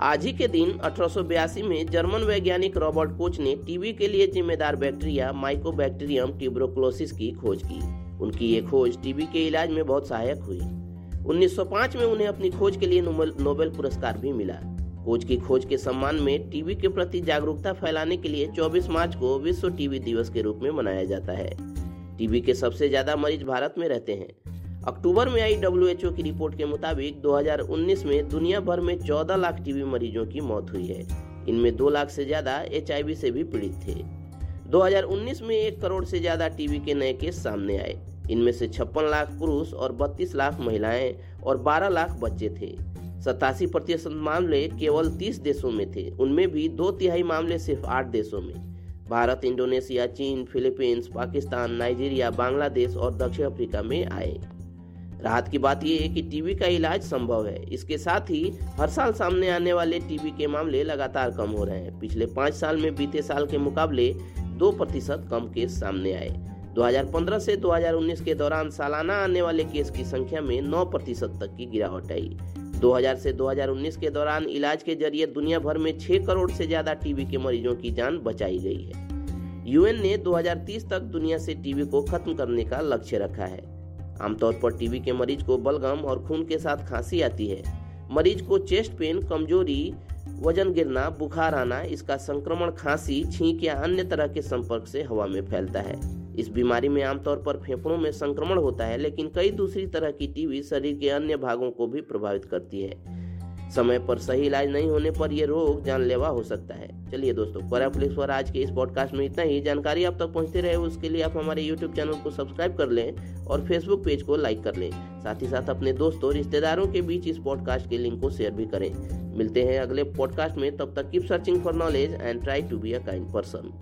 आज ही के दिन, अठारह सौ बयासी में जर्मन वैज्ञानिक रॉबर्ट कोच ने टीबी के लिए जिम्मेदार बैक्टीरिया माइकोबैक्टीरियम ट्यूबरोक्लोसिस की खोज की। उनकी ये खोज टीबी के इलाज में बहुत सहायक हुई। 1905 में उन्हें अपनी खोज के लिए नोबेल पुरस्कार भी मिला। कोच की खोज के सम्मान में टीबी के प्रति जागरूकता फैलाने के लिए 24 मार्च को विश्व टीबी दिवस के रूप में मनाया जाता है। टीबी के सबसे ज़्यादा मरीज़ भारत में रहते हैं। अक्टूबर में आई डब्ल्यू की रिपोर्ट के मुताबिक 2019 में दुनिया भर में 14 लाख टीबी मरीजों की मौत हुई है। इनमें 2 लाख से ज़्यादा एच से भी पीड़ित थे। 2019 में एक करोड़ से ज़्यादा टीबी के नए केस सामने आए। इनमें से छप्पन लाख पुरुष और 32 लाख महिलाएँ और 12 लाख बच्चे थे। सतासी प्रतिशत मामले केवल 30 देशों में थे। उनमें भी दो तिहाई मामले सिर्फ़ आठ देशों में। भारत, इंडोनेशिया, चीन, फिलीपींस, पाकिस्तान, नाइजीरिया, बांग्लादेश और दक्षिण अफ्रीका में आए। राहत की बात यह है कि टीबी का इलाज संभव है। इसके साथ ही हर साल सामने आने वाले टीबी के मामले लगातार कम हो रहे हैं। पिछले पाँच साल में बीते साल के मुकाबले दो प्रतिशत कम केस सामने आए। 2015 से 2019 के दौरान सालाना आने वाले केस की संख्या में 9 प्रतिशत तक की गिरावट आई। 2000 से 2019 के दौरान इलाज के ज़रिए दुनिया भर में 6 करोड़ से ज़्यादा टीबी के मरीजों की जान बचाई गई है। यूएन ने 2030 तक दुनिया से टीबी को खत्म करने का लक्ष्य रखा है। आमतौर पर टीबी के मरीज़ को बलगम और खून के साथ खांसी आती है। मरीज़ को चेस्ट पेन, कमज़ोरी, वज़न गिरना, बुखार आना, इसका संक्रमण, खांसी, छींक या अन्य तरह के संपर्क से हवा में फैलता है। इस बीमारी में आमतौर पर फेफड़ों में संक्रमण होता है, लेकिन कई दूसरी तरह की टीबी शरीर के अन्य भागों को भी प्रभावित करती है। समय पर सही इलाज नहीं होने पर यह रोग जानलेवा हो सकता है। चलिए दोस्तों कोराफ्लिक्स पर आज के इस पॉडकास्ट में इतना ही। जानकारी आप तक पहुँचते रहे, उसके लिए आप हमारे यूट्यूब चैनल को सब्सक्राइब कर लें और फेसबुक पेज को लाइक कर लें। साथ ही साथ अपने दोस्तों रिश्तेदारों के बीच इस पॉडकास्ट के लिंक को शेयर भी करें। मिलते हैं अगले पॉडकास्ट में। तब तक keep searching for knowledge and try to be a kind person